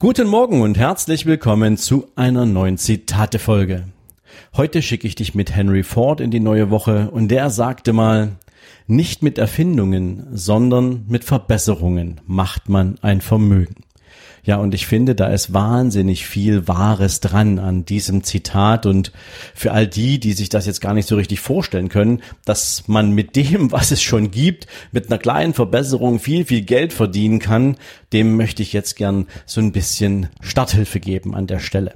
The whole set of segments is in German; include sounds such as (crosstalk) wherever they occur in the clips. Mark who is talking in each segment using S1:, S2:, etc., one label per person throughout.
S1: Guten Morgen und herzlich willkommen zu einer neuen Zitate-Folge. Heute schicke ich dich mit Henry Ford in die neue Woche und der sagte mal, nicht mit Erfindungen, sondern mit Verbesserungen macht man ein Vermögen. Ja, und ich finde, da ist wahnsinnig viel Wahres dran an diesem Zitat und für all die, die sich das jetzt gar nicht so richtig vorstellen können, dass man mit dem, (laughs) was es schon gibt, mit einer kleinen Verbesserung viel, viel Geld verdienen kann, dem möchte ich jetzt gern so ein bisschen Starthilfe geben an der Stelle.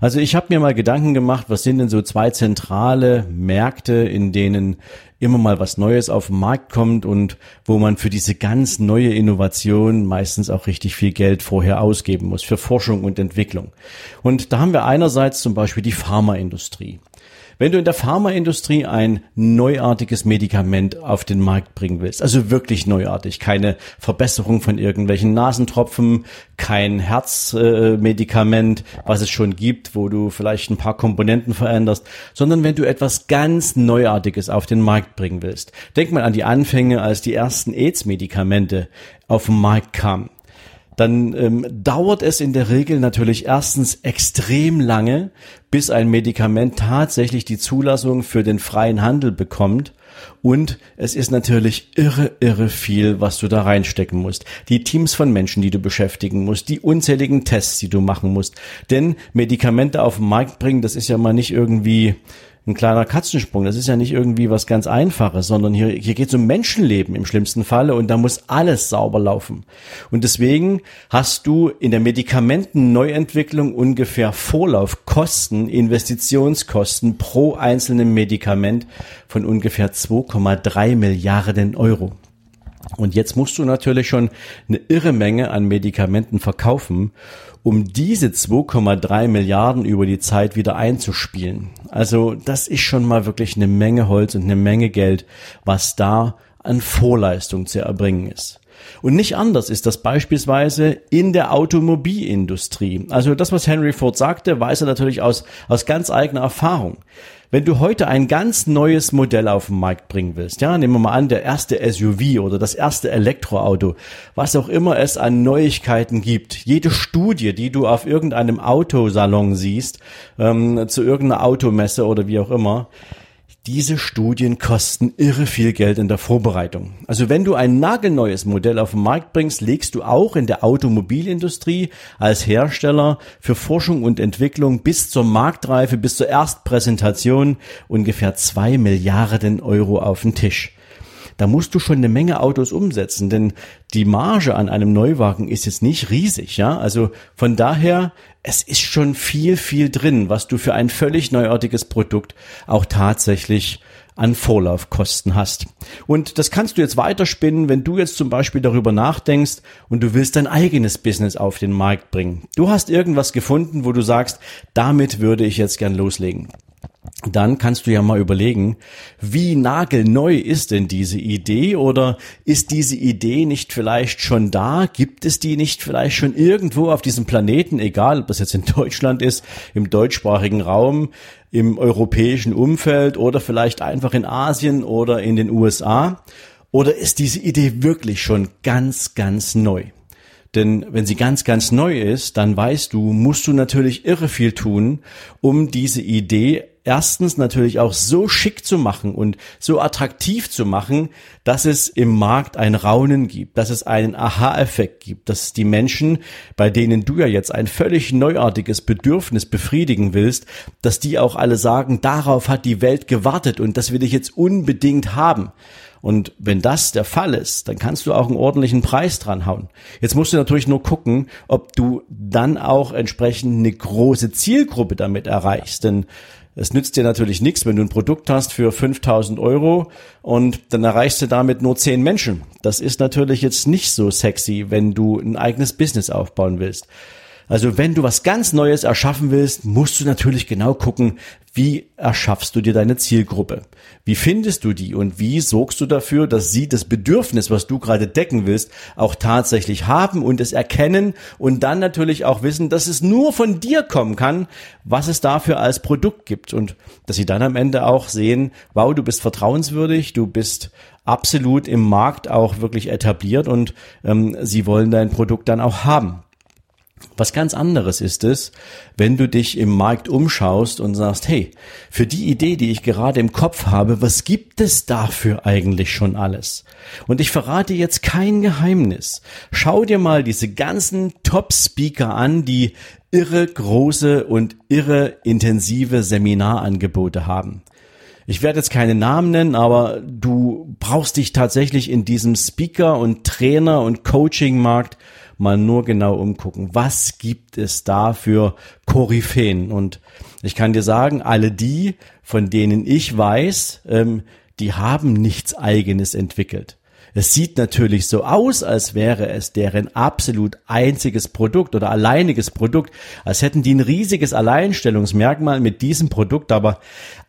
S1: Also ich habe mir mal Gedanken gemacht, was sind denn so zwei zentrale Märkte, in denen immer mal was Neues auf den Markt kommt und wo man für diese ganz neue Innovation meistens auch richtig viel Geld vorher ausgeben muss für Forschung und Entwicklung. Und da haben wir einerseits zum Beispiel die Pharmaindustrie. Wenn du in der Pharmaindustrie ein neuartiges Medikament auf den Markt bringen willst, also wirklich neuartig, keine Verbesserung von irgendwelchen Nasentropfen, kein Herzmedikament, was es schon gibt, wo du vielleicht ein paar Komponenten veränderst, sondern wenn du etwas ganz Neuartiges auf den Markt bringen willst. Denk mal an die Anfänge, als die ersten AIDS-Medikamente auf den Markt kamen dann ähm, dauert es in der Regel natürlich erstens extrem lange, bis ein Medikament tatsächlich die Zulassung für den freien Handel bekommt. Und es ist natürlich irre, irre viel, was du da reinstecken musst. Die Teams von Menschen, die du beschäftigen musst, die unzähligen Tests, die du machen musst. Denn Medikamente auf den Markt bringen, das ist ja mal nicht irgendwie ein kleiner Katzensprung. Das ist ja nicht irgendwie was ganz Einfaches, sondern hier, hier geht es um Menschenleben im schlimmsten Falle und da muss alles sauber laufen. Und deswegen hast du in der Medikamentenneuentwicklung ungefähr Vorlaufkosten, Investitionskosten pro einzelnen Medikament von ungefähr 2,3 Milliarden Euro. Und jetzt musst du natürlich schon eine irre Menge an Medikamenten verkaufen, um diese 2,3 Milliarden über die Zeit wieder einzuspielen. Also das ist schon mal wirklich eine Menge Holz und eine Menge Geld, was da an Vorleistung zu erbringen ist. Und nicht anders ist das beispielsweise in der Automobilindustrie. Also das, was Henry Ford sagte, weiß er natürlich aus, aus ganz eigener Erfahrung. Wenn du heute ein ganz neues Modell auf den Markt bringen willst, ja, nehmen wir mal an, der erste SUV oder das erste Elektroauto, was auch immer es an Neuigkeiten gibt, jede Studie, die du auf irgendeinem Autosalon siehst, ähm, zu irgendeiner Automesse oder wie auch immer, diese Studien kosten irre viel Geld in der Vorbereitung. Also wenn du ein nagelneues Modell auf den Markt bringst, legst du auch in der Automobilindustrie als Hersteller für Forschung und Entwicklung bis zur Marktreife, bis zur Erstpräsentation ungefähr zwei Milliarden Euro auf den Tisch da musst du schon eine Menge Autos umsetzen, denn die Marge an einem Neuwagen ist jetzt nicht riesig, ja. Also von daher, es ist schon viel, viel drin, was du für ein völlig neuartiges Produkt auch tatsächlich an Vorlaufkosten hast. Und das kannst du jetzt weiterspinnen, wenn du jetzt zum Beispiel darüber nachdenkst und du willst dein eigenes Business auf den Markt bringen. Du hast irgendwas gefunden, wo du sagst, damit würde ich jetzt gern loslegen dann kannst du ja mal überlegen, wie nagelneu ist denn diese Idee oder ist diese Idee nicht vielleicht schon da? Gibt es die nicht vielleicht schon irgendwo auf diesem Planeten, egal ob das jetzt in Deutschland ist, im deutschsprachigen Raum, im europäischen Umfeld oder vielleicht einfach in Asien oder in den USA? Oder ist diese Idee wirklich schon ganz, ganz neu? Denn wenn sie ganz, ganz neu ist, dann weißt du, musst du natürlich irre viel tun, um diese Idee erstens natürlich auch so schick zu machen und so attraktiv zu machen, dass es im Markt ein Raunen gibt, dass es einen Aha-Effekt gibt, dass die Menschen, bei denen du ja jetzt ein völlig neuartiges Bedürfnis befriedigen willst, dass die auch alle sagen, darauf hat die Welt gewartet und das will ich jetzt unbedingt haben. Und wenn das der Fall ist, dann kannst du auch einen ordentlichen Preis dran hauen. Jetzt musst du natürlich nur gucken, ob du dann auch entsprechend eine große Zielgruppe damit erreichst. Denn es nützt dir natürlich nichts, wenn du ein Produkt hast für 5000 Euro und dann erreichst du damit nur 10 Menschen. Das ist natürlich jetzt nicht so sexy, wenn du ein eigenes Business aufbauen willst. Also wenn du was ganz Neues erschaffen willst, musst du natürlich genau gucken, wie erschaffst du dir deine Zielgruppe? Wie findest du die und wie sorgst du dafür, dass sie das Bedürfnis, was du gerade decken willst, auch tatsächlich haben und es erkennen und dann natürlich auch wissen, dass es nur von dir kommen kann, was es dafür als Produkt gibt und dass sie dann am Ende auch sehen, wow, du bist vertrauenswürdig, du bist absolut im Markt auch wirklich etabliert und ähm, sie wollen dein Produkt dann auch haben. Was ganz anderes ist es, wenn du dich im Markt umschaust und sagst, hey, für die Idee, die ich gerade im Kopf habe, was gibt es dafür eigentlich schon alles? Und ich verrate jetzt kein Geheimnis. Schau dir mal diese ganzen Top-Speaker an, die irre große und irre intensive Seminarangebote haben. Ich werde jetzt keine Namen nennen, aber du brauchst dich tatsächlich in diesem Speaker und Trainer und Coaching-Markt mal nur genau umgucken. Was gibt es da für Koryphäen? Und ich kann dir sagen, alle die, von denen ich weiß, ähm, die haben nichts eigenes entwickelt. Es sieht natürlich so aus, als wäre es deren absolut einziges Produkt oder alleiniges Produkt, als hätten die ein riesiges Alleinstellungsmerkmal mit diesem Produkt, aber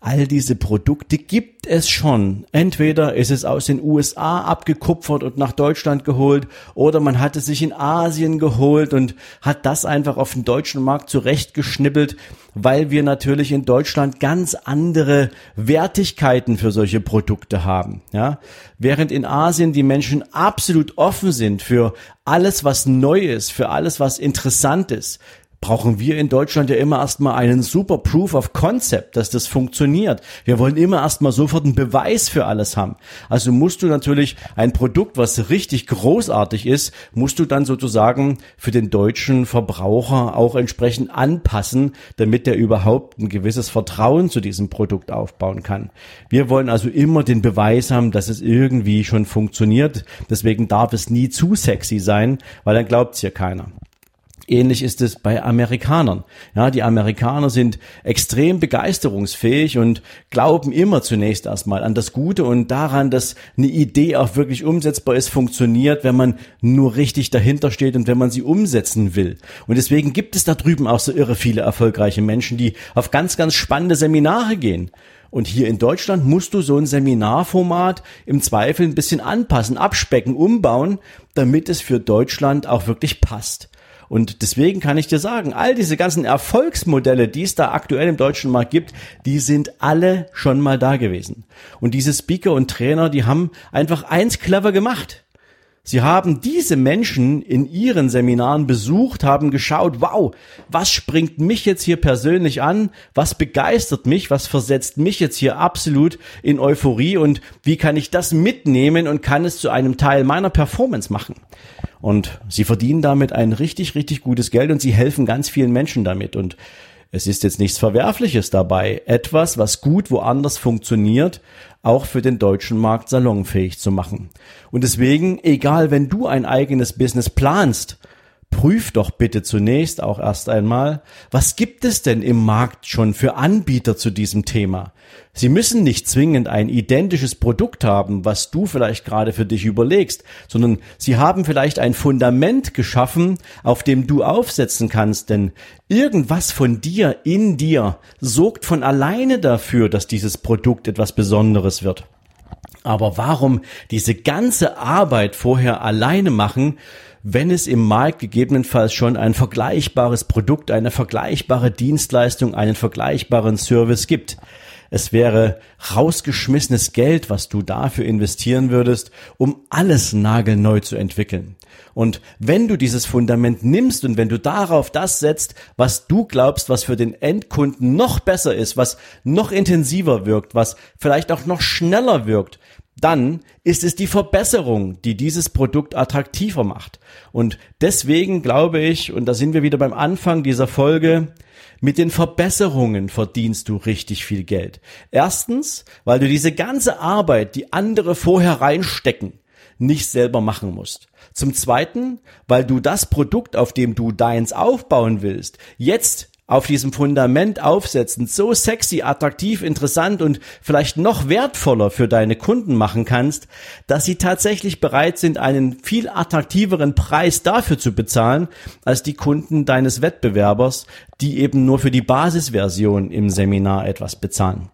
S1: all diese Produkte gibt es schon. Entweder ist es aus den USA abgekupfert und nach Deutschland geholt oder man hat es sich in Asien geholt und hat das einfach auf den deutschen Markt zurechtgeschnippelt weil wir natürlich in Deutschland ganz andere Wertigkeiten für solche Produkte haben. Ja? Während in Asien die Menschen absolut offen sind für alles, was neu ist, für alles, was interessant ist, brauchen wir in Deutschland ja immer erstmal einen super Proof of Concept, dass das funktioniert. Wir wollen immer erstmal sofort einen Beweis für alles haben. Also musst du natürlich ein Produkt, was richtig großartig ist, musst du dann sozusagen für den deutschen Verbraucher auch entsprechend anpassen, damit er überhaupt ein gewisses Vertrauen zu diesem Produkt aufbauen kann. Wir wollen also immer den Beweis haben, dass es irgendwie schon funktioniert. Deswegen darf es nie zu sexy sein, weil dann glaubt es hier keiner. Ähnlich ist es bei Amerikanern. Ja, die Amerikaner sind extrem begeisterungsfähig und glauben immer zunächst erstmal an das Gute und daran, dass eine Idee auch wirklich umsetzbar ist, funktioniert, wenn man nur richtig dahinter steht und wenn man sie umsetzen will. Und deswegen gibt es da drüben auch so irre viele erfolgreiche Menschen, die auf ganz, ganz spannende Seminare gehen. Und hier in Deutschland musst du so ein Seminarformat im Zweifel ein bisschen anpassen, abspecken, umbauen, damit es für Deutschland auch wirklich passt. Und deswegen kann ich dir sagen, all diese ganzen Erfolgsmodelle, die es da aktuell im deutschen Markt gibt, die sind alle schon mal da gewesen. Und diese Speaker und Trainer, die haben einfach eins clever gemacht. Sie haben diese Menschen in ihren Seminaren besucht, haben geschaut, wow, was springt mich jetzt hier persönlich an? Was begeistert mich? Was versetzt mich jetzt hier absolut in Euphorie? Und wie kann ich das mitnehmen und kann es zu einem Teil meiner Performance machen? Und sie verdienen damit ein richtig, richtig gutes Geld und sie helfen ganz vielen Menschen damit. Und es ist jetzt nichts Verwerfliches dabei, etwas, was gut woanders funktioniert, auch für den deutschen Markt salonfähig zu machen. Und deswegen, egal wenn du ein eigenes Business planst, prüf doch bitte zunächst auch erst einmal, was gibt es denn im Markt schon für Anbieter zu diesem Thema? Sie müssen nicht zwingend ein identisches Produkt haben, was du vielleicht gerade für dich überlegst, sondern sie haben vielleicht ein Fundament geschaffen, auf dem du aufsetzen kannst, denn irgendwas von dir in dir sorgt von alleine dafür, dass dieses Produkt etwas Besonderes wird. Aber warum diese ganze Arbeit vorher alleine machen, wenn es im Markt gegebenenfalls schon ein vergleichbares Produkt, eine vergleichbare Dienstleistung, einen vergleichbaren Service gibt. Es wäre rausgeschmissenes Geld, was du dafür investieren würdest, um alles nagelneu zu entwickeln. Und wenn du dieses Fundament nimmst und wenn du darauf das setzt, was du glaubst, was für den Endkunden noch besser ist, was noch intensiver wirkt, was vielleicht auch noch schneller wirkt, dann ist es die Verbesserung, die dieses Produkt attraktiver macht. Und deswegen glaube ich, und da sind wir wieder beim Anfang dieser Folge, mit den Verbesserungen verdienst du richtig viel Geld. Erstens, weil du diese ganze Arbeit, die andere vorher reinstecken, nicht selber machen musst. Zum Zweiten, weil du das Produkt, auf dem du deins aufbauen willst, jetzt auf diesem Fundament aufsetzen, so sexy, attraktiv, interessant und vielleicht noch wertvoller für deine Kunden machen kannst, dass sie tatsächlich bereit sind, einen viel attraktiveren Preis dafür zu bezahlen, als die Kunden deines Wettbewerbers, die eben nur für die Basisversion im Seminar etwas bezahlen.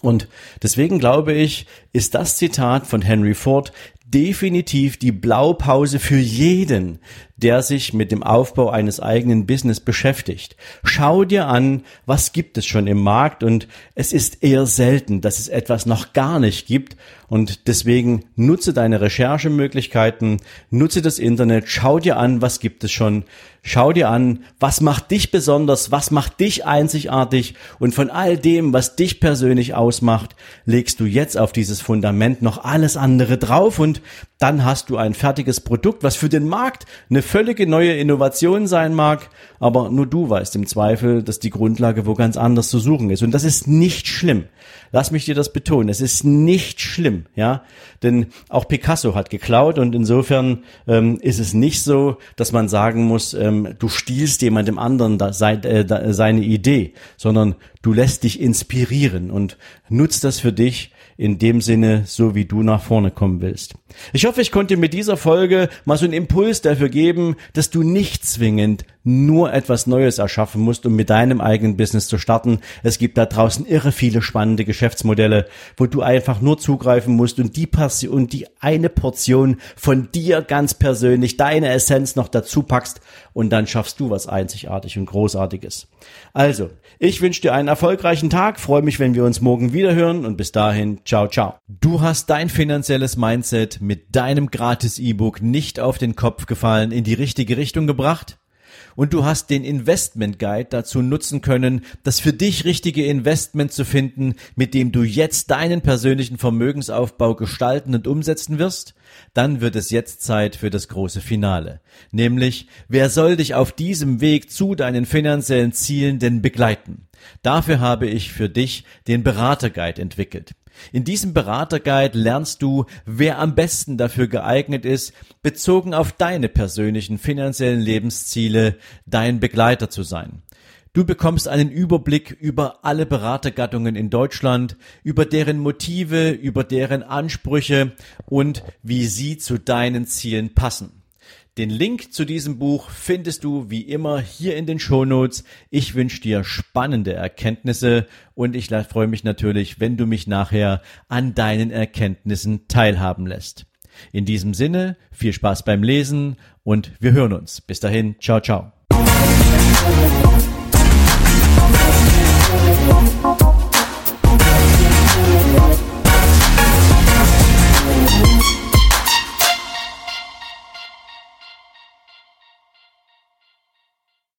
S1: Und deswegen glaube ich, ist das Zitat von Henry Ford definitiv die Blaupause für jeden, der sich mit dem Aufbau eines eigenen Business beschäftigt. Schau dir an, was gibt es schon im Markt? Und es ist eher selten, dass es etwas noch gar nicht gibt. Und deswegen nutze deine Recherchemöglichkeiten, nutze das Internet, schau dir an, was gibt es schon, schau dir an, was macht dich besonders, was macht dich einzigartig und von all dem, was dich persönlich ausmacht, legst du jetzt auf dieses Fundament noch alles andere drauf und dann hast du ein fertiges Produkt, was für den Markt eine völlige neue Innovation sein mag, aber nur du weißt im Zweifel, dass die Grundlage wo ganz anders zu suchen ist. Und das ist nicht schlimm. Lass mich dir das betonen. Es ist nicht schlimm, ja, denn auch Picasso hat geklaut und insofern ähm, ist es nicht so, dass man sagen muss, ähm, du stiehlst jemandem anderen da, sei, äh, da, seine Idee, sondern du lässt dich inspirieren und nutzt das für dich in dem Sinne, so wie du nach vorne kommen willst. Ich hoffe, ich konnte mit dieser Folge mal so einen Impuls dafür geben, dass du nicht zwingend nur etwas Neues erschaffen musst, um mit deinem eigenen Business zu starten. Es gibt da draußen irre viele spannende Geschäftsmodelle, wo du einfach nur zugreifen musst und die und die eine Portion von dir ganz persönlich, deine Essenz noch dazu packst und dann schaffst du was einzigartig und großartiges. Also, ich wünsche dir einen erfolgreichen Tag, freue mich, wenn wir uns morgen wieder hören und bis dahin, ciao, ciao. Du hast dein finanzielles Mindset mit deinem gratis E-Book nicht auf den Kopf gefallen, in die richtige Richtung gebracht? Und du hast den Investment Guide dazu nutzen können, das für dich richtige Investment zu finden, mit dem du jetzt deinen persönlichen Vermögensaufbau gestalten und umsetzen wirst, dann wird es jetzt Zeit für das große Finale. Nämlich, wer soll dich auf diesem Weg zu deinen finanziellen Zielen denn begleiten? Dafür habe ich für dich den Beraterguide entwickelt. In diesem Beraterguide lernst du, wer am besten dafür geeignet ist, bezogen auf deine persönlichen finanziellen Lebensziele dein Begleiter zu sein. Du bekommst einen Überblick über alle Beratergattungen in Deutschland, über deren Motive, über deren Ansprüche und wie sie zu deinen Zielen passen. Den Link zu diesem Buch findest du wie immer hier in den Shownotes. Ich wünsche dir spannende Erkenntnisse und ich freue mich natürlich, wenn du mich nachher an deinen Erkenntnissen teilhaben lässt. In diesem Sinne, viel Spaß beim Lesen und wir hören uns. Bis dahin, ciao, ciao.